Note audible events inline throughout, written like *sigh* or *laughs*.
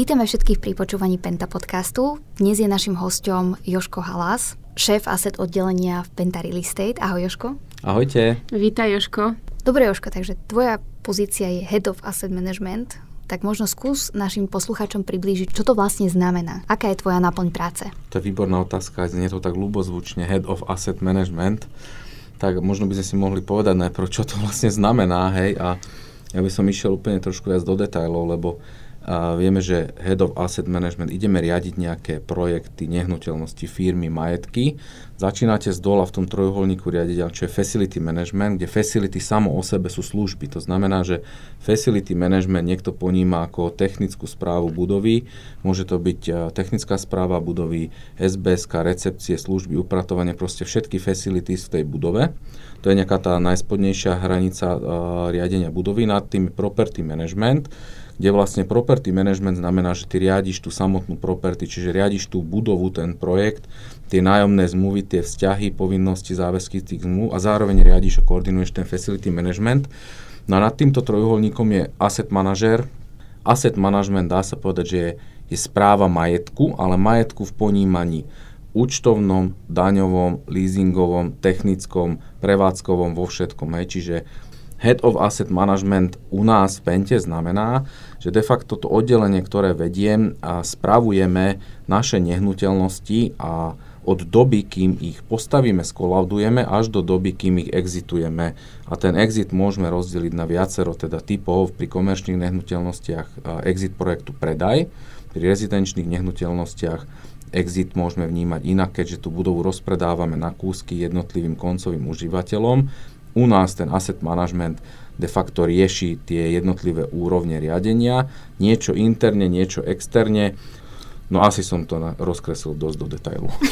Vítame všetkých pri počúvaní Penta podcastu. Dnes je našim hostom Joško Halas, šéf asset oddelenia v Penta Real Estate. Ahoj Joško. Ahojte. Vítaj Joško. Dobre Joško, takže tvoja pozícia je Head of Asset Management. Tak možno skús našim poslucháčom priblížiť, čo to vlastne znamená. Aká je tvoja náplň práce? To je výborná otázka, znie to tak ľubozvučne, Head of Asset Management. Tak možno by sme si mohli povedať najprv, čo to *laughs* vlastne znamená, hej, a ja by som išiel úplne trošku viac do detajlov, lebo a vieme, že Head of Asset Management ideme riadiť nejaké projekty, nehnuteľnosti, firmy, majetky. Začínate z dola v tom trojuholníku riadiť, čo je Facility Management, kde facility samo o sebe sú služby. To znamená, že Facility Management niekto poníma ako technickú správu budovy, môže to byť technická správa budovy, SBSK, recepcie, služby, upratovanie, proste všetky facilities v tej budove. To je nejaká tá najspodnejšia hranica uh, riadenia budovy, nad tým property management, kde vlastne property management znamená, že ty riadiš tú samotnú property, čiže riadiš tú budovu, ten projekt, tie nájomné zmluvy, tie vzťahy, povinnosti, záväzky tých zmluv a zároveň riadiš a koordinuješ ten facility management. No a nad týmto trojuholníkom je asset manager. Asset management dá sa povedať, že je, je správa majetku, ale majetku v ponímaní účtovnom, daňovom, leasingovom, technickom, prevádzkovom, vo všetkom. Hej. Čiže Head of Asset Management u nás v Pente znamená, že de facto to oddelenie, ktoré vediem, a spravujeme naše nehnuteľnosti a od doby, kým ich postavíme, skolaudujeme, až do doby, kým ich exitujeme. A ten exit môžeme rozdeliť na viacero teda typov pri komerčných nehnuteľnostiach exit projektu predaj, pri rezidenčných nehnuteľnostiach exit môžeme vnímať inak, keďže tú budovu rozpredávame na kúsky jednotlivým koncovým užívateľom u nás ten asset management de facto rieši tie jednotlivé úrovne riadenia, niečo interne, niečo externe. No asi som to na, rozkreslil dosť do detailu. *laughs*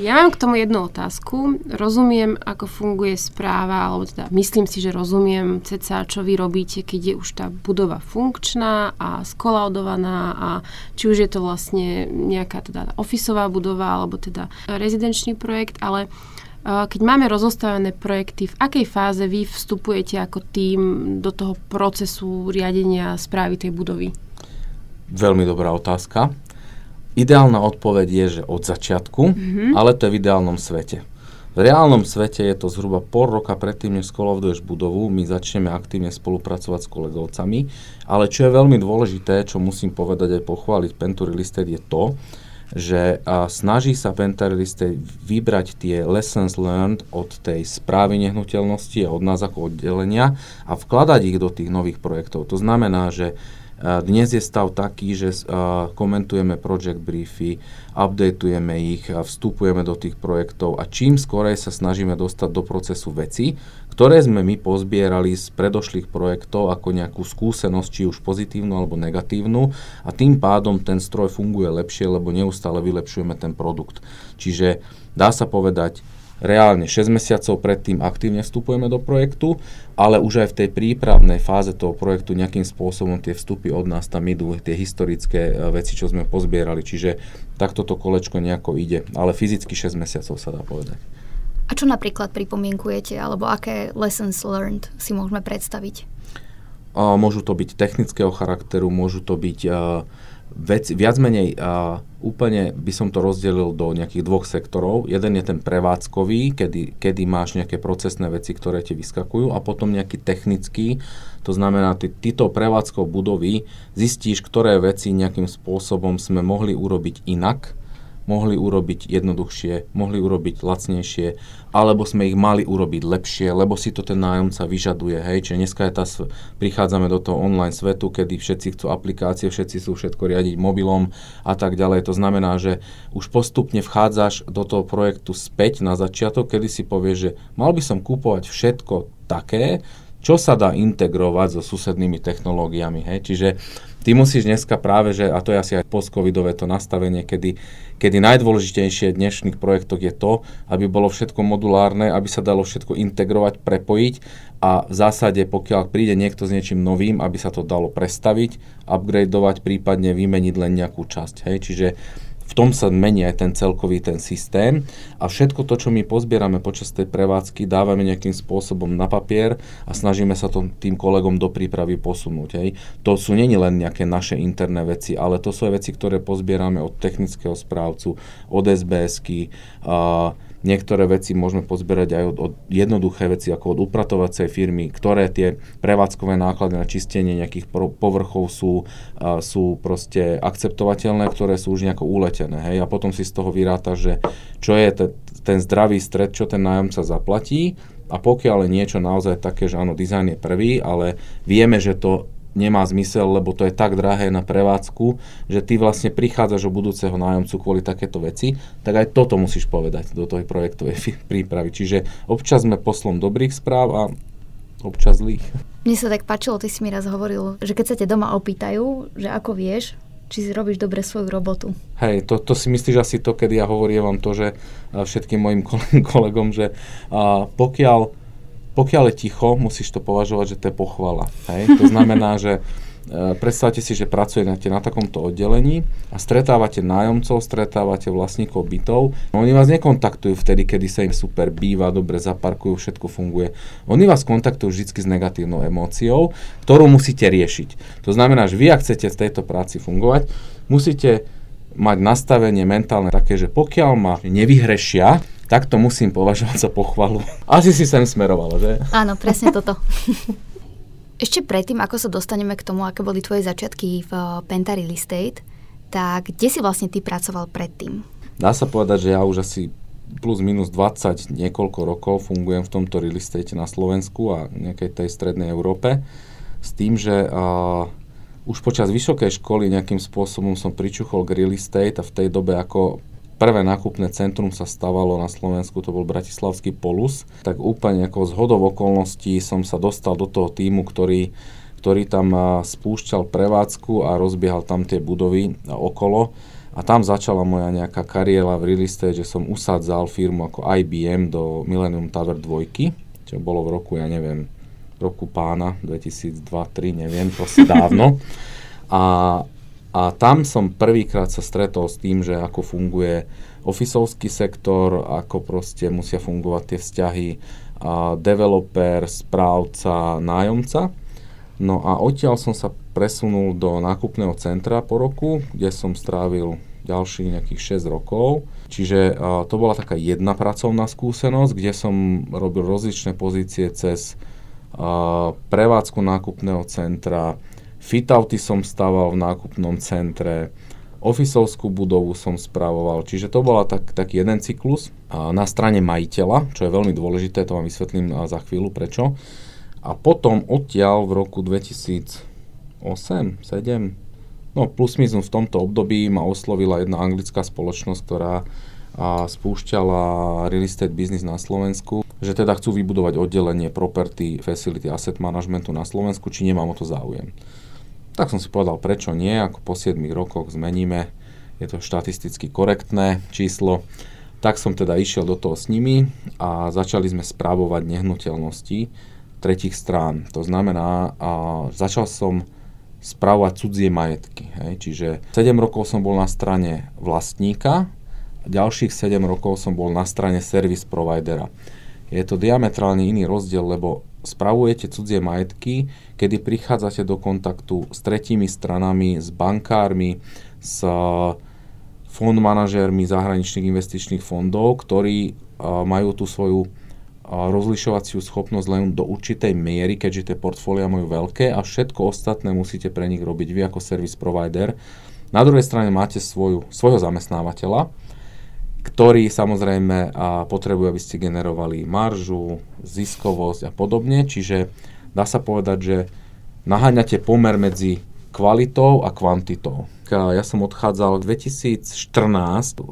ja mám k tomu jednu otázku. Rozumiem, ako funguje správa, alebo teda myslím si, že rozumiem ceca, čo vy robíte, keď je už tá budova funkčná a skolaudovaná a či už je to vlastne nejaká teda ofisová budova alebo teda rezidenčný projekt, ale uh, keď máme rozostavené projekty, v akej fáze vy vstupujete ako tým do toho procesu riadenia správy tej budovy? Veľmi dobrá otázka. Ideálna odpoveď je, že od začiatku, mm-hmm. ale to je v ideálnom svete. V reálnom svete je to zhruba pol roka predtým, než skolovduješ budovu, my začneme aktívne spolupracovať s kolegovcami, ale čo je veľmi dôležité, čo musím povedať aj pochváliť Penturi Listed je to, že a snaží sa Pentarliste vybrať tie lessons learned od tej správy nehnuteľnosti a od nás ako oddelenia a vkladať ich do tých nových projektov. To znamená, že dnes je stav taký, že komentujeme project briefy, updateujeme ich, vstupujeme do tých projektov a čím skorej sa snažíme dostať do procesu veci, ktoré sme my pozbierali z predošlých projektov ako nejakú skúsenosť, či už pozitívnu alebo negatívnu a tým pádom ten stroj funguje lepšie, lebo neustále vylepšujeme ten produkt. Čiže dá sa povedať, reálne 6 mesiacov predtým aktívne vstupujeme do projektu, ale už aj v tej prípravnej fáze toho projektu nejakým spôsobom tie vstupy od nás tam idú, tie historické e, veci, čo sme pozbierali, čiže takto to kolečko nejako ide, ale fyzicky 6 mesiacov sa dá povedať. A čo napríklad pripomienkujete, alebo aké lessons learned si môžeme predstaviť? môžu to byť technického charakteru, môžu to byť uh, vec, viac menej uh, úplne by som to rozdelil do nejakých dvoch sektorov. Jeden je ten prevádzkový, kedy, kedy máš nejaké procesné veci, ktoré ti vyskakujú a potom nejaký technický, to znamená, ty, tyto prevádzkov budovy zistíš, ktoré veci nejakým spôsobom sme mohli urobiť inak, mohli urobiť jednoduchšie, mohli urobiť lacnejšie, alebo sme ich mali urobiť lepšie, lebo si to ten nájomca vyžaduje. Hej? Čiže dneska je tá, prichádzame do toho online svetu, kedy všetci chcú aplikácie, všetci sú všetko riadiť mobilom a tak ďalej. To znamená, že už postupne vchádzaš do toho projektu späť na začiatok, kedy si povieš, že mal by som kúpovať všetko také, čo sa dá integrovať so susednými technológiami. Hej? Čiže ty musíš dneska práve, že, a to je asi aj post-covidové to nastavenie, kedy, kedy najdôležitejšie dnešných projektoch je to, aby bolo všetko modulárne, aby sa dalo všetko integrovať, prepojiť a v zásade, pokiaľ príde niekto s niečím novým, aby sa to dalo prestaviť, upgradeovať, prípadne vymeniť len nejakú časť. Hej? Čiže v tom sa mení aj ten celkový ten systém a všetko to, čo my pozbierame počas tej prevádzky, dávame nejakým spôsobom na papier a snažíme sa to tým kolegom do prípravy posunúť. Hej. To sú není len nejaké naše interné veci, ale to sú aj veci, ktoré pozbierame od technického správcu, od SBS-ky, uh, Niektoré veci môžeme pozbierať aj od, od jednoduché veci, ako od upratovacej firmy, ktoré tie prevádzkové náklady na čistenie nejakých povrchov sú, uh, sú proste akceptovateľné, ktoré sú už nejako uletené. Hej? A potom si z toho vyráta, že čo je te, ten zdravý stred, čo ten nájomca zaplatí a pokiaľ je niečo naozaj také, že áno, dizajn je prvý, ale vieme, že to nemá zmysel, lebo to je tak drahé na prevádzku, že ty vlastne prichádzaš o budúceho nájomcu kvôli takéto veci, tak aj toto musíš povedať do tej projektovej prípravy. Čiže občas sme poslom dobrých správ a občas zlých. Mne sa tak páčilo, ty si mi raz hovoril, že keď sa ťa doma opýtajú, že ako vieš, či si robíš dobre svoju robotu. Hej, to, to si myslíš asi to, kedy ja hovorím vám to, že všetkým mojim *laughs* kolegom, že a, pokiaľ pokiaľ je ticho, musíš to považovať, že to je pochvala. Hej? To znamená, *laughs* že e, predstavte si, že pracujete na takomto oddelení a stretávate nájomcov, stretávate vlastníkov bytov. Oni vás nekontaktujú vtedy, kedy sa im super býva, dobre zaparkujú, všetko funguje. Oni vás kontaktujú vždy s negatívnou emóciou, ktorú musíte riešiť. To znamená, že vy, ak chcete v tejto práci fungovať, musíte mať nastavenie mentálne také, že pokiaľ ma nevyhrešia, tak to musím považovať za pochvalu. Asi si sem smerovala, že? Áno, presne toto. *laughs* Ešte predtým, ako sa dostaneme k tomu, aké boli tvoje začiatky v eh, Penta Real Estate, tak kde si vlastne ty pracoval predtým? Dá sa povedať, že ja už asi plus minus 20 niekoľko rokov fungujem v tomto real estate na Slovensku a nejakej tej strednej Európe s tým, že uh, už počas vysokej školy nejakým spôsobom som pričuchol k real estate a v tej dobe ako prvé nákupné centrum sa stavalo na Slovensku, to bol Bratislavský Polus, tak úplne ako z hodov okolností som sa dostal do toho týmu, ktorý, ktorý tam spúšťal prevádzku a rozbiehal tam tie budovy okolo. A tam začala moja nejaká kariéra v real estate, že som usádzal firmu ako IBM do Millennium Tower 2, čo bolo v roku, ja neviem, roku pána 2002-2003, neviem, proste dávno. *laughs* A, a tam som prvýkrát sa stretol s tým, že ako funguje ofisovský sektor, ako proste musia fungovať tie vzťahy developer, správca, nájomca. No a odtiaľ som sa presunul do nákupného centra po roku, kde som strávil ďalších nejakých 6 rokov. Čiže a, to bola taká jedna pracovná skúsenosť, kde som robil rozličné pozície cez a, prevádzku nákupného centra, Fitouty som stával v nákupnom centre, ofisovskú budovu som spravoval, čiže to bola tak, taký jeden cyklus. Na strane majiteľa, čo je veľmi dôležité, to vám vysvetlím za chvíľu prečo. A potom odtiaľ v roku 2008, 2007, no plus minus v tomto období ma oslovila jedna anglická spoločnosť, ktorá a spúšťala real estate business na Slovensku, že teda chcú vybudovať oddelenie property facility asset managementu na Slovensku, či nemám o to záujem. Tak som si povedal, prečo nie, ako po 7 rokoch zmeníme, je to štatisticky korektné číslo. Tak som teda išiel do toho s nimi a začali sme správovať nehnuteľnosti tretich strán. To znamená, a začal som správovať cudzie majetky. Hej. Čiže 7 rokov som bol na strane vlastníka, ďalších 7 rokov som bol na strane service providera. Je to diametrálne iný rozdiel, lebo spravujete cudzie majetky, kedy prichádzate do kontaktu s tretími stranami, s bankármi, s fond manažérmi zahraničných investičných fondov, ktorí majú tú svoju rozlišovaciu schopnosť len do určitej miery, keďže tie portfólia majú veľké a všetko ostatné musíte pre nich robiť vy ako service provider. Na druhej strane máte svoju, svojho zamestnávateľa, ktorý samozrejme potrebuje, aby ste generovali maržu, ziskovosť a podobne. Čiže dá sa povedať, že naháňate pomer medzi kvalitou a kvantitou. Ja som odchádzal 2014,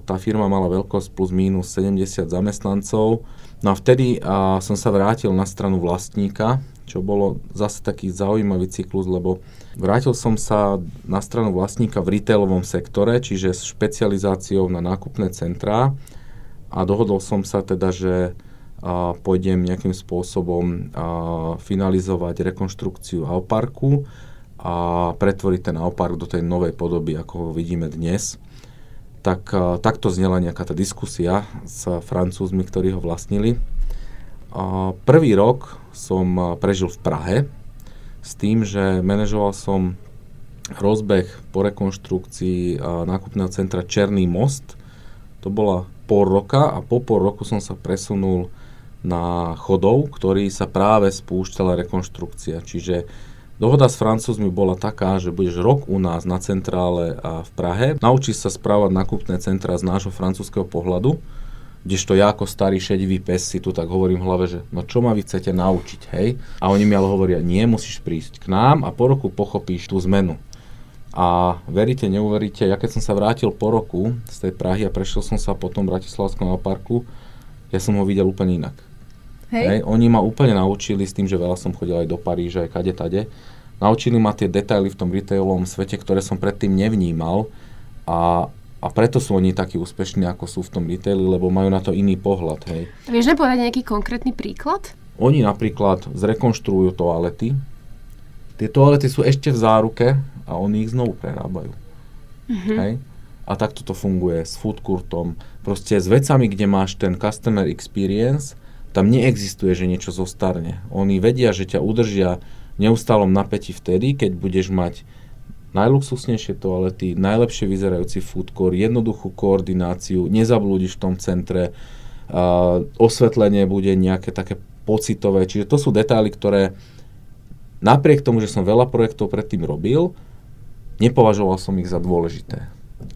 tá firma mala veľkosť plus minus 70 zamestnancov, no a vtedy a, som sa vrátil na stranu vlastníka, čo bolo zase taký zaujímavý cyklus, lebo Vrátil som sa na stranu vlastníka v retailovom sektore, čiže s špecializáciou na nákupné centrá a dohodol som sa teda, že a pôjdem nejakým spôsobom a, finalizovať rekonštrukciu Alparku a pretvoriť ten Alpark do tej novej podoby, ako ho vidíme dnes. tak uh, takto znela nejaká tá diskusia s Francúzmi, ktorí ho vlastnili. Uh, prvý rok som prežil v Prahe s tým, že manažoval som rozbeh po rekonštrukcii nákupného centra Černý most. To bola pol roka a po pol roku som sa presunul na chodov, ktorý sa práve spúšťala rekonštrukcia. Čiže dohoda s Francúzmi bola taká, že budeš rok u nás na centrále a v Prahe, naučíš sa správať nákupné centra z nášho francúzského pohľadu, kdežto ja ako starý šedivý pes si tu tak hovorím v hlave, že no čo ma vy chcete naučiť, hej? A oni mi ale hovoria, nie, musíš prísť k nám a po roku pochopíš tú zmenu. A veríte, neuveríte, ja keď som sa vrátil po roku z tej Prahy a prešiel som sa potom v Bratislavskom parku, ja som ho videl úplne inak. Hej. Hej. Oni ma úplne naučili s tým, že veľa som chodil aj do Paríža, aj kade tade. Naučili ma tie detaily v tom retailovom svete, ktoré som predtým nevnímal a, a preto sú oni takí úspešní, ako sú v tom retaili, lebo majú na to iný pohľad. Hej. Vieš povedať nejaký konkrétny príklad? Oni napríklad zrekonštruujú toalety. Tie toalety sú ešte v záruke, a oni ich znovu prerábajú. Mm-hmm. Hej? A takto to funguje s food courtom. Proste s vecami, kde máš ten customer experience, tam neexistuje, že niečo zostarne. Oni vedia, že ťa udržia v neustálom napätí vtedy, keď budeš mať najluxusnejšie toalety, najlepšie vyzerajúci food court, jednoduchú koordináciu, nezablúdiš v tom centre, uh, osvetlenie bude nejaké také pocitové. Čiže to sú detaily, ktoré napriek tomu, že som veľa projektov predtým robil, nepovažoval som ich za dôležité.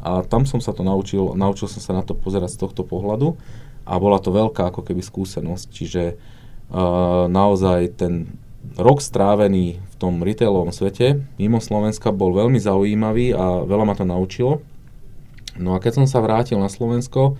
A tam som sa to naučil, naučil som sa na to pozerať z tohto pohľadu a bola to veľká ako keby skúsenosť, čiže uh, naozaj ten rok strávený v tom retailovom svete mimo Slovenska bol veľmi zaujímavý a veľa ma to naučilo. No a keď som sa vrátil na Slovensko,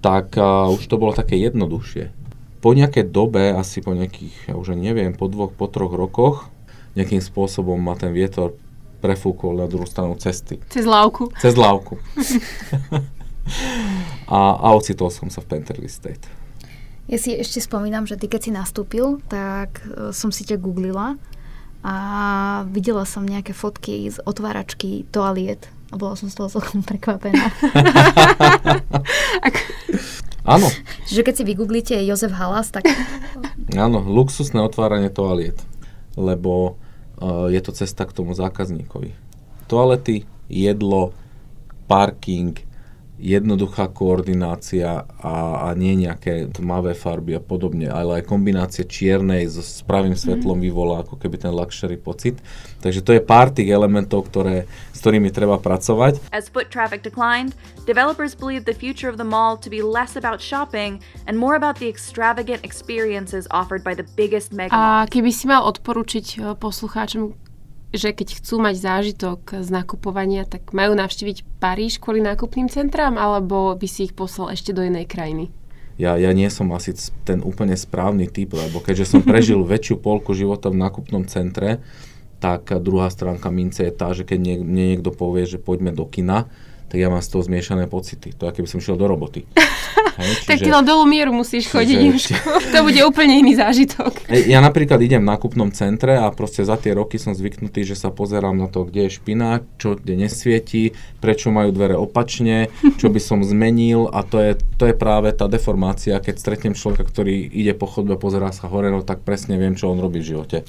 tak uh, už to bolo také jednoduchšie. Po nejakej dobe, asi po nejakých, ja už neviem, po dvoch, po troch rokoch, nejakým spôsobom ma ten vietor prefúkol na druhú stranu cesty. Cez lávku. Cez lávku. *laughs* a, a ocitol som sa v Penterly State. Ja si ešte spomínam, že ty keď si nastúpil, tak uh, som si ťa googlila a videla som nejaké fotky z otváračky toaliet a bola som z toho celkom *laughs* prekvapená. *laughs* Áno. Čiže keď si vygooglíte Jozef Halas, tak... Áno, luxusné otváranie toaliet. Lebo je to cesta k tomu zákazníkovi. Toalety, jedlo, parking, jednoduchá koordinácia a, a nie nejaké tmavé farby a podobne, ale aj kombinácia čiernej so s pravým svetlom mm. vyvolá ako keby ten luxury pocit. Takže to je pár tých elementov, ktoré, s ktorými treba pracovať. As foot traffic declined, developers believe the future of the mall to be less about shopping and more about the extravagant experiences offered by the biggest mega A keby si mal odporučiť eh, poslucháčom, že keď chcú mať zážitok z nakupovania, tak majú navštíviť Paríž kvôli nákupným centrám, alebo by si ich poslal ešte do inej krajiny? Ja, ja nie som asi ten úplne správny typ, lebo keďže som prežil *laughs* väčšiu polku života v nákupnom centre, tak druhá stránka mince je tá, že keď nie, niekto povie, že poďme do kina, tak ja mám z toho zmiešané pocity. To ako by som šiel do roboty. *laughs* Hej, čiže, tak ty len dolu mieru musíš chodiť, čiže, to bude úplne iný zážitok. Ja napríklad idem v nákupnom centre a proste za tie roky som zvyknutý, že sa pozerám na to, kde je špina, čo kde nesvieti, prečo majú dvere opačne, čo by som zmenil a to je, to je práve tá deformácia, keď stretnem človeka, ktorý ide po chodbe, pozerá sa hore, no tak presne viem, čo on robí v živote. *laughs*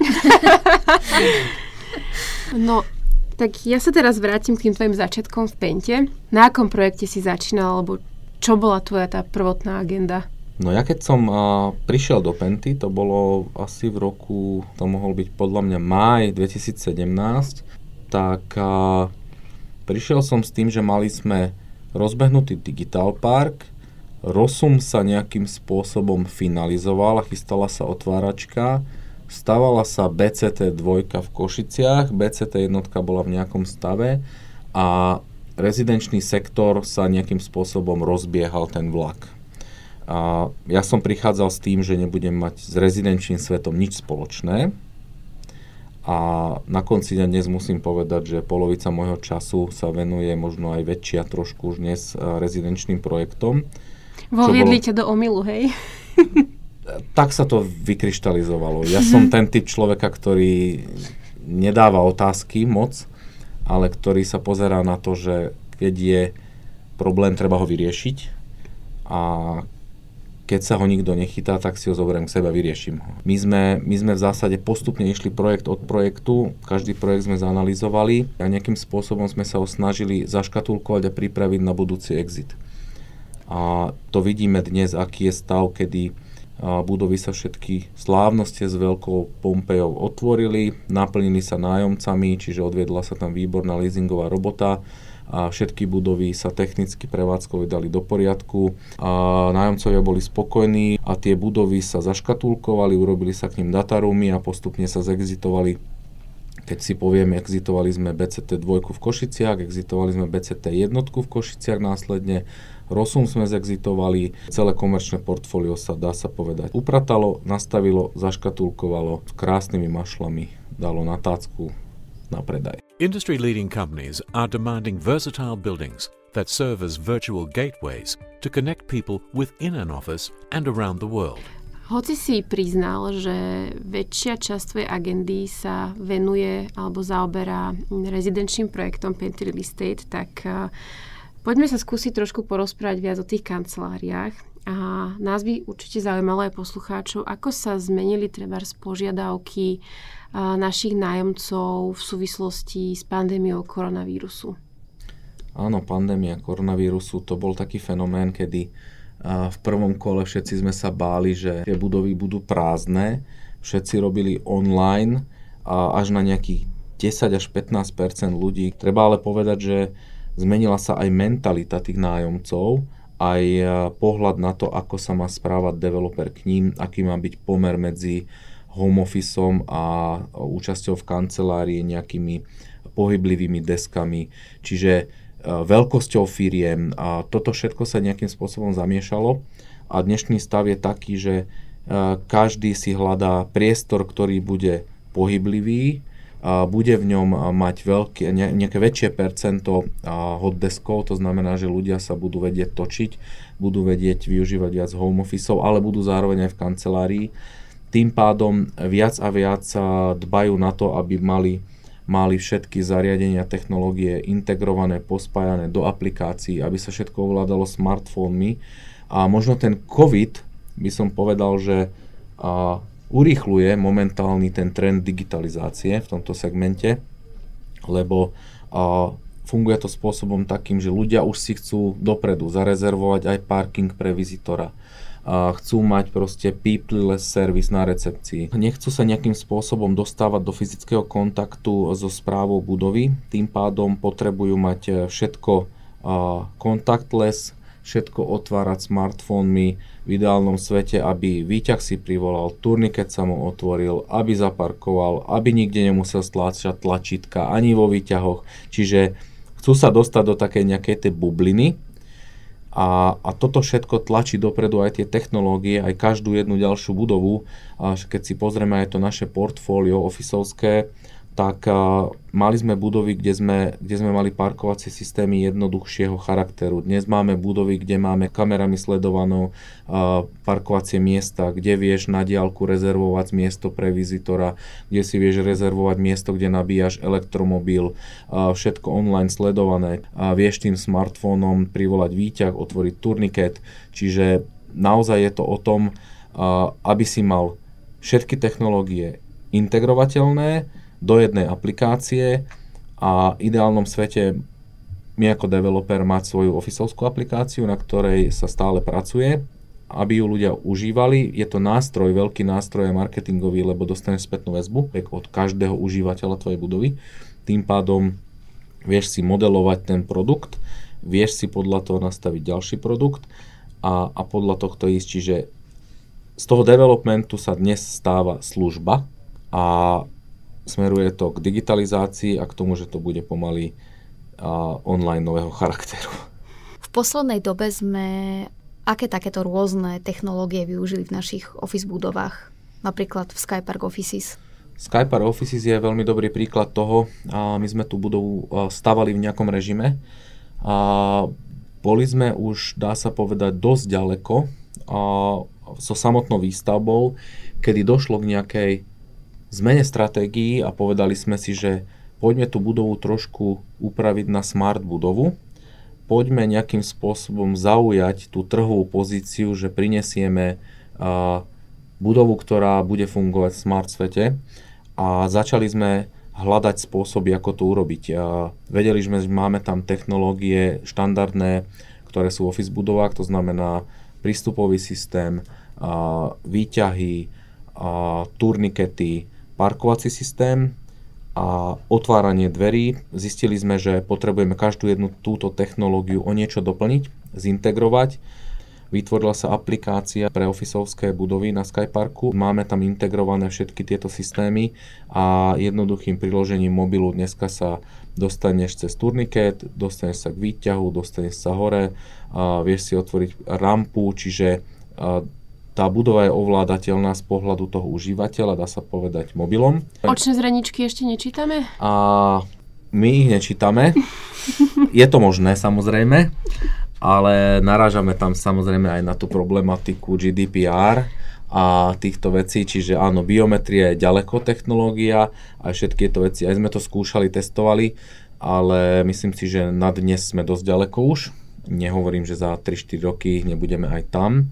*laughs* No, tak ja sa teraz vrátim k tým tvojim začiatkom v Pente. Na akom projekte si začínal, alebo čo bola tvoja tá prvotná agenda? No ja keď som uh, prišiel do Penty, to bolo asi v roku, to mohol byť podľa mňa máj 2017, tak uh, prišiel som s tým, že mali sme rozbehnutý Digital Park, Rosum sa nejakým spôsobom finalizoval a chystala sa otváračka, Stavala sa BCT 2 v Košiciach, BCT 1 bola v nejakom stave a rezidenčný sektor sa nejakým spôsobom rozbiehal ten vlak. A ja som prichádzal s tým, že nebudem mať s rezidenčným svetom nič spoločné. A na konci dňa dnes musím povedať, že polovica môjho času sa venuje možno aj väčšia trošku už dnes rezidenčným projektom. Voviedli bolo... do omilu, hej? *laughs* tak sa to vykryštalizovalo. Ja mm-hmm. som ten typ človeka, ktorý nedáva otázky moc, ale ktorý sa pozerá na to, že keď je problém, treba ho vyriešiť a keď sa ho nikto nechytá, tak si ho zoberiem k sebe a vyrieším ho. My sme, my sme v zásade postupne išli projekt od projektu, každý projekt sme zanalizovali a nejakým spôsobom sme sa ho snažili zaškatulkovať a pripraviť na budúci exit. A to vidíme dnes, aký je stav, kedy budovy sa všetky slávnosti s veľkou Pompejou otvorili, naplnili sa nájomcami, čiže odviedla sa tam výborná leasingová robota a všetky budovy sa technicky prevádzkovi dali do poriadku a nájomcovia boli spokojní a tie budovy sa zaškatulkovali, urobili sa k ním dataroomy a postupne sa zexitovali. Keď si povieme, exitovali sme BCT 2 v Košiciach, exitovali sme BCT 1 v Košiciach následne, Rosum sme zexitovali, celé komerčné portfólio sa, dá sa povedať, upratalo, nastavilo, zaškatulkovalo, s krásnymi mašlami dalo na tácku na predaj. Industry leading companies are demanding versatile buildings that serve as virtual gateways to connect people within an office and around the world. Hoci si priznal, že väčšia časť tvojej agendy sa venuje alebo zaoberá rezidenčným projektom Pentry Estate, tak uh, poďme sa skúsiť trošku porozprávať viac o tých kanceláriách. A nás by určite zaujímalo aj poslucháčov, ako sa zmenili treba požiadavky našich nájomcov v súvislosti s pandémiou koronavírusu? Áno, pandémia koronavírusu to bol taký fenomén, kedy v prvom kole všetci sme sa báli, že tie budovy budú prázdne, všetci robili online a až na nejakých 10 až 15% ľudí. Treba ale povedať, že zmenila sa aj mentalita tých nájomcov, aj pohľad na to, ako sa má správať developer k ním, aký má byť pomer medzi home officeom a účasťou v kancelárii nejakými pohyblivými deskami, čiže e, veľkosťou firiem. A toto všetko sa nejakým spôsobom zamiešalo. A dnešný stav je taký, že e, každý si hľadá priestor, ktorý bude pohyblivý, bude v ňom mať veľké, nejaké väčšie percento hot deskov, to znamená, že ľudia sa budú vedieť točiť, budú vedieť využívať viac home officeov, ale budú zároveň aj v kancelárii tým pádom viac a viac dbajú na to, aby mali, mali všetky zariadenia, technológie integrované, pospájané do aplikácií, aby sa všetko ovládalo smartfónmi. A možno ten COVID by som povedal, že urýchluje momentálny ten trend digitalizácie v tomto segmente, lebo a, funguje to spôsobom takým, že ľudia už si chcú dopredu zarezervovať aj parking pre vizitora chcú mať proste peopleless service na recepcii. Nechcú sa nejakým spôsobom dostávať do fyzického kontaktu so správou budovy, tým pádom potrebujú mať e, všetko contactless, všetko otvárať smartfónmi, v ideálnom svete, aby výťah si privolal, turniket sa mu otvoril, aby zaparkoval, aby nikde nemusel stláčať tlačítka ani vo výťahoch. Čiže chcú sa dostať do takej nejakej tej bubliny, a, a toto všetko tlačí dopredu aj tie technológie, aj každú jednu ďalšiu budovu. A keď si pozrieme aj to naše portfólio ofisovské, tak uh, mali sme budovy, kde sme, kde sme mali parkovacie systémy jednoduchšieho charakteru. Dnes máme budovy, kde máme kamerami sledované parkovacie miesta, kde vieš na diálku rezervovať miesto pre vizitora, kde si vieš rezervovať miesto, kde nabíjaš elektromobil, uh, všetko online sledované. Uh, vieš tým smartfónom privolať výťah, otvoriť turniket, čiže naozaj je to o tom, uh, aby si mal všetky technológie integrovateľné, do jednej aplikácie a v ideálnom svete my ako developer mať svoju ofisovskú aplikáciu, na ktorej sa stále pracuje, aby ju ľudia užívali. Je to nástroj, veľký nástroj marketingový, lebo dostaneš spätnú väzbu od každého užívateľa tvojej budovy. Tým pádom vieš si modelovať ten produkt, vieš si podľa toho nastaviť ďalší produkt a, a podľa tohto ísť. Čiže z toho developmentu sa dnes stáva služba a smeruje to k digitalizácii a k tomu, že to bude pomaly a, online nového charakteru. V poslednej dobe sme aké takéto rôzne technológie využili v našich office budovách, napríklad v Skypark Offices? Skypark Offices je veľmi dobrý príklad toho. A my sme tú budovu stavali v nejakom režime. A boli sme už, dá sa povedať, dosť ďaleko a so samotnou výstavbou, kedy došlo k nejakej zmene stratégií a povedali sme si, že poďme tú budovu trošku upraviť na smart budovu poďme nejakým spôsobom zaujať tú trhovú pozíciu, že prinesieme uh, budovu, ktorá bude fungovať v smart svete a začali sme hľadať spôsoby, ako to urobiť. A vedeli sme, že máme tam technológie štandardné, ktoré sú office budovách, to znamená prístupový systém, a výťahy, turnikety, parkovací systém a otváranie dverí. Zistili sme, že potrebujeme každú jednu túto technológiu o niečo doplniť, zintegrovať Vytvorila sa aplikácia pre ofisovské budovy na Skyparku. Máme tam integrované všetky tieto systémy a jednoduchým priložením mobilu dneska sa dostaneš cez turniket, dostaneš sa k výťahu, dostaneš sa hore, a vieš si otvoriť rampu, čiže tá budova je ovládateľná z pohľadu toho užívateľa, dá sa povedať mobilom. Očné zraničky ešte nečítame? A my ich nečítame. Je to možné, samozrejme ale narážame tam samozrejme aj na tú problematiku GDPR a týchto vecí, čiže áno, biometria je ďaleko technológia a všetky tieto veci, aj sme to skúšali, testovali, ale myslím si, že na dnes sme dosť ďaleko už. Nehovorím, že za 3-4 roky nebudeme aj tam,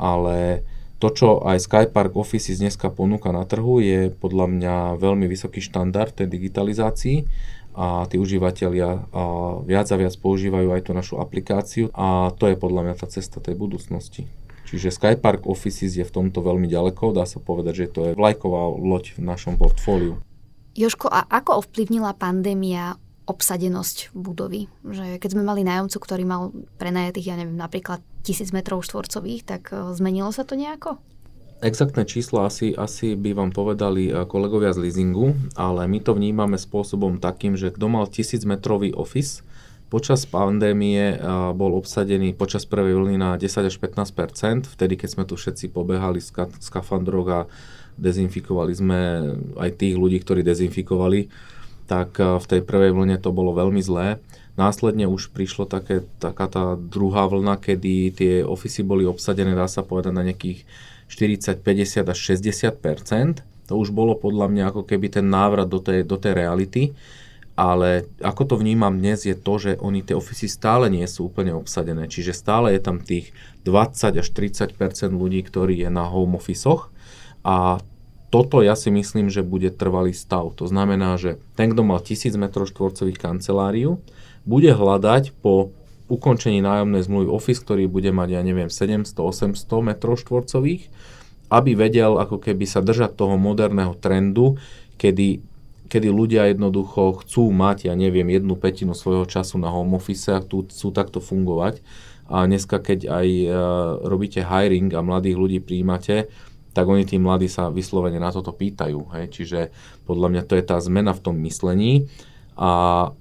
ale to, čo aj Skypark Offices dneska ponúka na trhu, je podľa mňa veľmi vysoký štandard tej digitalizácii a tí užívateľia viac a viac používajú aj tú našu aplikáciu a to je podľa mňa tá cesta tej budúcnosti. Čiže Skypark Offices je v tomto veľmi ďaleko, dá sa povedať, že to je vlajková loď v našom portfóliu. Joško, a ako ovplyvnila pandémia obsadenosť budovy? Že keď sme mali nájomcu, ktorý mal prenajatých, ja neviem, napríklad tisíc metrov štvorcových, tak e, zmenilo sa to nejako? Exaktné číslo asi, asi by vám povedali eh, kolegovia z leasingu, ale my to vnímame spôsobom takým, že kto mal 1000 metrový office, počas pandémie eh, bol obsadený počas prvej vlny na 10 až 15% vtedy keď sme tu všetci pobehali z skafandrov a dezinfikovali sme aj tých ľudí, ktorí dezinfikovali, tak eh, v tej prvej vlne to bolo veľmi zlé. Následne už prišlo také, taká tá druhá vlna, kedy tie ofisy boli obsadené, dá sa povedať, na nejakých 40, 50 až 60% To už bolo podľa mňa ako keby ten návrat do tej, do tej reality. Ale ako to vnímam dnes je to, že oni tie ofisy stále nie sú úplne obsadené. Čiže stále je tam tých 20 až 30% ľudí, ktorí je na home office a toto ja si myslím, že bude trvalý stav. To znamená, že ten, kto mal 1000 m štvorcových kanceláriu, bude hľadať po ukončení nájomnej zmluvy Office, ktorý bude mať, ja neviem, 700-800 m štvorcových, aby vedel ako keby sa držať toho moderného trendu, kedy, kedy ľudia jednoducho chcú mať, ja neviem, jednu petinu svojho času na home office a tu chcú takto fungovať. A dneska, keď aj uh, robíte hiring a mladých ľudí príjmate, tak oni tí mladí sa vyslovene na toto pýtajú. Hej? Čiže podľa mňa to je tá zmena v tom myslení a,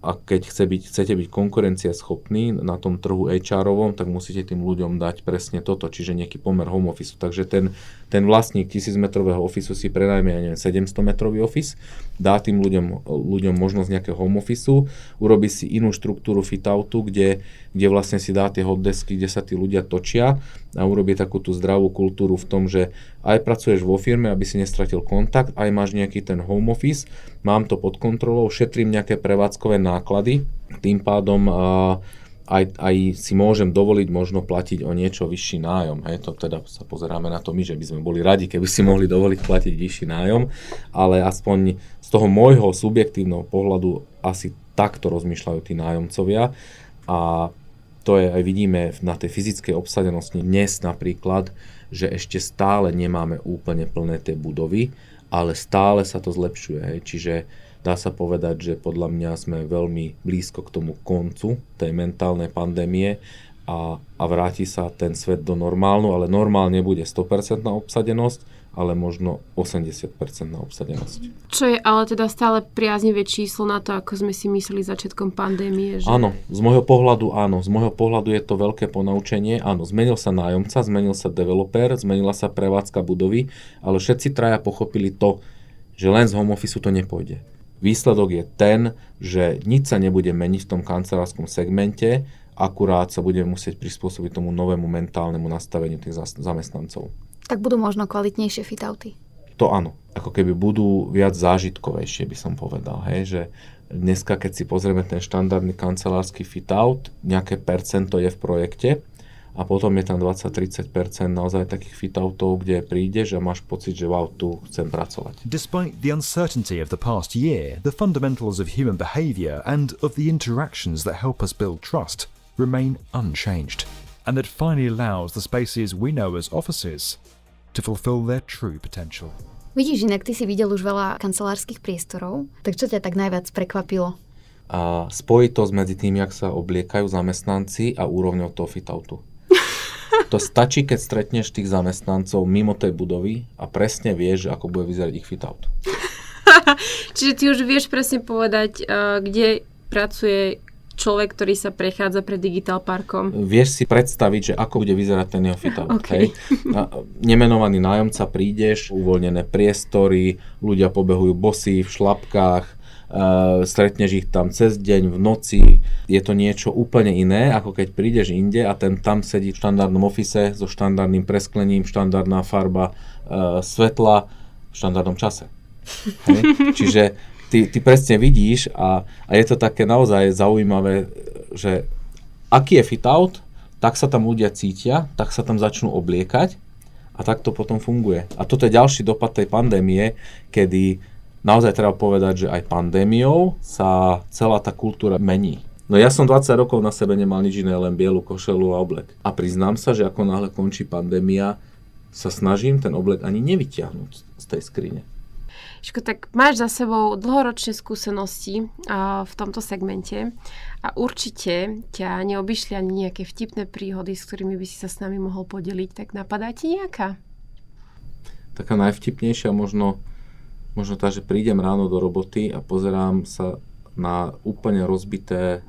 a keď chce byť, chcete byť konkurencieschopní na tom trhu HR-ovom, tak musíte tým ľuďom dať presne toto, čiže nejaký pomer home office. Takže ten, ten vlastník 1000 metrového office si prenajme, ja neviem, 700 metrový office, dá tým ľuďom, ľuďom možnosť nejakého home office, urobí si inú štruktúru fit-outu, kde, kde vlastne si dá tie hotdesky, kde sa tí ľudia točia a urobí takú tú zdravú kultúru v tom, že aj pracuješ vo firme, aby si nestratil kontakt, aj máš nejaký ten home office, mám to pod kontrolou, šetrím nejaké prevádzkové náklady, tým pádom aj, aj si môžem dovoliť možno platiť o niečo vyšší nájom. Hej, to teda sa pozeráme na to my, že by sme boli radi, keby si mohli dovoliť platiť vyšší nájom, ale aspoň z toho môjho subjektívneho pohľadu asi takto rozmýšľajú tí nájomcovia a to je aj vidíme na tej fyzickej obsadenosti dnes napríklad, že ešte stále nemáme úplne plné tie budovy, ale stále sa to zlepšuje. Hej. Čiže dá sa povedať, že podľa mňa sme veľmi blízko k tomu koncu tej mentálnej pandémie a, a vráti sa ten svet do normálnu, ale normálne bude 100% obsadenosť, ale možno 80% na obsadenosť. Čo je ale teda stále priaznivé číslo na to, ako sme si mysleli začiatkom pandémie? Že... Áno, z môjho pohľadu áno. Z môjho pohľadu je to veľké ponaučenie. Áno, zmenil sa nájomca, zmenil sa developer, zmenila sa prevádzka budovy, ale všetci traja pochopili to, že len z home office to nepôjde. Výsledok je ten, že nič sa nebude meniť v tom kancelárskom segmente, akurát sa budeme musieť prispôsobiť tomu novému mentálnemu nastaveniu tých zamestnancov tak budú možno kvalitnejšie fitouty. to áno. Ako keby budú viac zážitkovejšie, by som povedal. Hej, že dneska, keď si pozrieme ten štandardný kancelársky fit-out, nejaké percento je v projekte, a potom je tam 20-30% naozaj takých fit-outov, kde prídeš a máš pocit, že wow, tu chcem pracovať. Despite the uncertainty of the past year, the fundamentals of human behaviour and of the interactions that help us build trust remain unchanged. And that finally allows the spaces we know as offices to fulfill their true potential. Vidíš, inak ty si videl už veľa kancelárskych priestorov, tak čo ťa tak najviac prekvapilo? A spojitosť medzi tým, jak sa obliekajú zamestnanci a úrovňou toho fit-outu. To stačí, keď stretneš tých zamestnancov mimo tej budovy a presne vieš, ako bude vyzerať ich fit-out. *laughs* Čiže ty už vieš presne povedať, uh, kde pracuje človek, ktorý sa prechádza pred Digital Parkom. Vieš si predstaviť, že ako bude vyzerať ten jeho fit-out. Okay. Hej? Nemenovaný nájomca prídeš, uvoľnené priestory, ľudia pobehujú bosí v šlapkách, stretneš ich tam cez deň, v noci, je to niečo úplne iné, ako keď prídeš inde a ten tam sedí v štandardnom ofise so štandardným presklením, štandardná farba uh, svetla v štandardnom čase. Hej? *laughs* Čiže ty, ty presne vidíš a, a je to také naozaj zaujímavé, že aký je fit out, tak sa tam ľudia cítia, tak sa tam začnú obliekať a tak to potom funguje. A toto je ďalší dopad tej pandémie, kedy naozaj treba povedať, že aj pandémiou sa celá tá kultúra mení. No ja som 20 rokov na sebe nemal nič iné, len bielu košelu a oblek. A priznám sa, že ako náhle končí pandémia, sa snažím ten oblek ani nevyťahnuť z tej skrine. Ško, tak máš za sebou dlhoročné skúsenosti uh, v tomto segmente a určite ťa neobyšli ani nejaké vtipné príhody, s ktorými by si sa s nami mohol podeliť, tak napadá ti nejaká? Taká najvtipnejšia možno možno tá, že prídem ráno do roboty a pozerám sa na úplne rozbité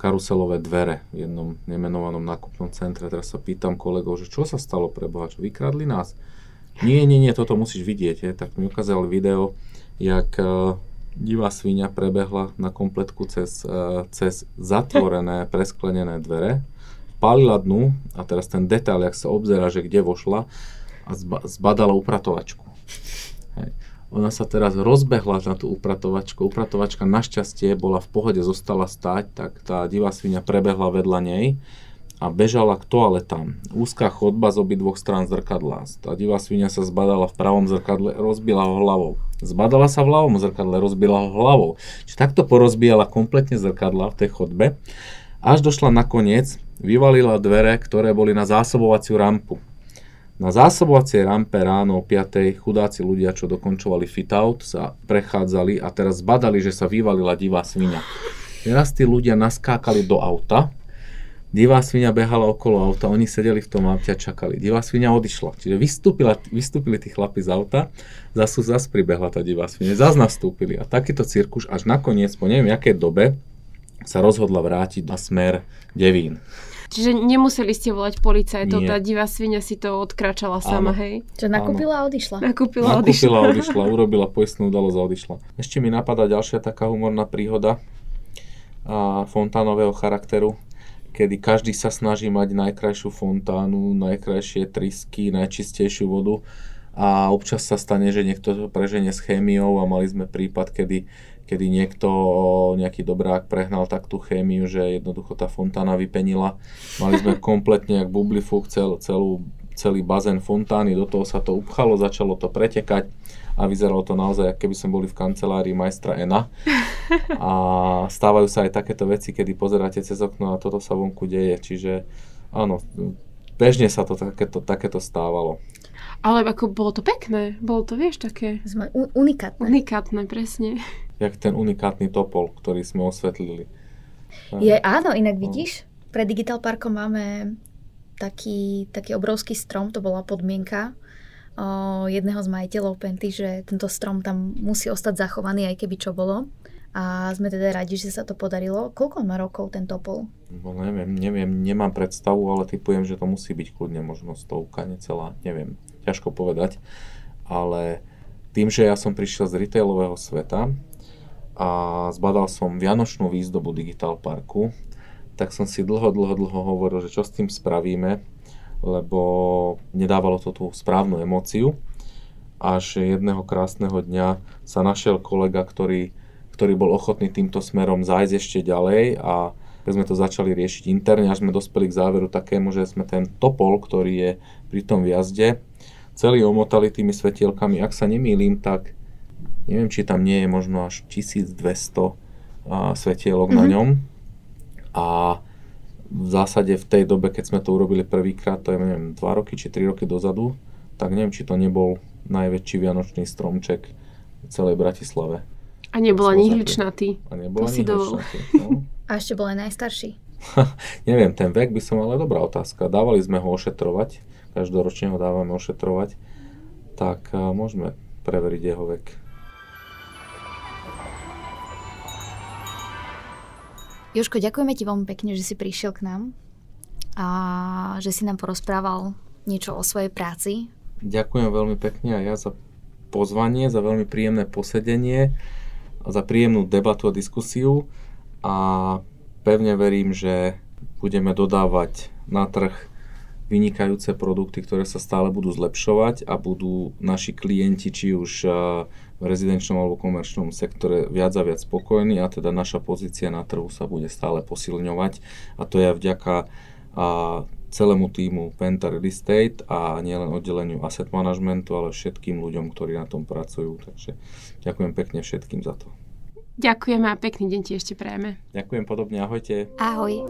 karuselové dvere v jednom nemenovanom nákupnom centre. Teraz sa pýtam kolegov, že čo sa stalo pre Boha, čo vykradli nás? Nie, nie, nie, toto musíš vidieť. Je. Tak mi ukázali video, jak divá svíňa prebehla na kompletku cez, cez zatvorené, presklenené dvere, palila dnu a teraz ten detail, jak sa obzera, že kde vošla a zba, zbadala upratovačku. Hej. Ona sa teraz rozbehla na tú upratovačku. Upratovačka našťastie bola v pohode, zostala stať, tak tá divá svinia prebehla vedľa nej a bežala k toaletám. Úzká chodba z obi dvoch strán zrkadla. Tá divá svinia sa zbadala v pravom zrkadle, rozbila ho hlavou. Zbadala sa v ľavom zrkadle, rozbila ho hlavou. Čiže takto porozbíjala kompletne zrkadla v tej chodbe. Až došla nakoniec, vyvalila dvere, ktoré boli na zásobovaciu rampu. Na zásobovacej rampe ráno o 5. chudáci ľudia, čo dokončovali fit-out, sa prechádzali a teraz zbadali, že sa vyvalila divá svinia. Teraz tí ľudia naskákali do auta, divá svinia behala okolo auta, oni sedeli v tom aute a čakali. Divá svinia odišla, čiže vystúpila, vystúpili tí chlapi z auta, zase zas pribehla tá divá svinia, zase nastúpili. A takýto cirkus až nakoniec, po neviem aké dobe, sa rozhodla vrátiť na smer Devín. Čiže nemuseli ste volať policajtov, tá divá svinia si to odkračala sama, hej? Čo nakúpila a odišla. Nakúpila, Nakúpila odišla. *laughs* odišla, urobila poistnú udalosť a odišla. Ešte mi napadá ďalšia taká humorná príhoda a fontánového charakteru, kedy každý sa snaží mať najkrajšiu fontánu, najkrajšie trysky, najčistejšiu vodu a občas sa stane, že niekto to preženie s chémiou a mali sme prípad, kedy kedy niekto, nejaký dobrák prehnal tak tú chémiu, že jednoducho tá fontána vypenila. Mali sme *laughs* kompletne jak bublifúk cel, celú, celý bazén fontány, do toho sa to upchalo, začalo to pretekať a vyzeralo to naozaj, ako keby sme boli v kancelárii majstra Ena. A stávajú sa aj takéto veci, kedy pozeráte cez okno a toto sa vonku deje, čiže áno, bežne sa to takéto, takéto stávalo. Ale ako bolo to pekné, bolo to, vieš, také... Sme unikátne. Unikátne, presne. Jak ten unikátny topol, ktorý sme osvetlili. *laughs* Je, áno, inak vidíš, pre Digital Parkom máme taký, taký obrovský strom, to bola podmienka o, jedného z majiteľov Penty, že tento strom tam musí ostať zachovaný, aj keby čo bolo. A sme teda radi, že sa to podarilo. Koľko má rokov ten topol? No neviem, neviem, nemám predstavu, ale typujem, že to musí byť kľudne možno stovka, necelá, neviem, ťažko povedať. Ale tým, že ja som prišiel z retailového sveta a zbadal som vianočnú výzdobu Digital Parku, tak som si dlho, dlho, dlho hovoril, že čo s tým spravíme, lebo nedávalo to tú správnu emóciu. až jedného krásneho dňa sa našiel kolega, ktorý, ktorý bol ochotný týmto smerom zájsť ešte ďalej a keď sme to začali riešiť interne, až sme dospeli k záveru takému, že sme ten topol, ktorý je pri tom viazde, celý omotali tými svetielkami. Ak sa nemýlim, tak neviem, či tam nie je možno až 1200 svetielok mm-hmm. na mhm. ňom. A v zásade v tej dobe, keď sme to urobili prvýkrát, to je neviem, 2 roky či 3 roky dozadu, tak neviem, či to nebol najväčší vianočný stromček v celej Bratislave. A nebol ani ihličnatý. A nebol ani ihličnatý. No. *laughs* A ešte bol aj najstarší. *laughs* neviem, ten vek by som ale dobrá otázka. Dávali sme ho ošetrovať, každoročne ho dávame ošetrovať, tak môžeme preveriť jeho vek. Joško, ďakujeme ti veľmi pekne, že si prišiel k nám a že si nám porozprával niečo o svojej práci. Ďakujem veľmi pekne aj ja za pozvanie, za veľmi príjemné posedenie, za príjemnú debatu a diskusiu a pevne verím, že budeme dodávať na trh vynikajúce produkty, ktoré sa stále budú zlepšovať a budú naši klienti, či už v rezidenčnom alebo komerčnom sektore viac a viac spokojní a teda naša pozícia na trhu sa bude stále posilňovať a to je vďaka a celému týmu Penta Real Estate a nielen oddeleniu asset managementu, ale všetkým ľuďom, ktorí na tom pracujú. Takže ďakujem pekne všetkým za to. Ďakujeme a pekný deň ti ešte prejme. Ďakujem podobne, ahojte. Ahoj.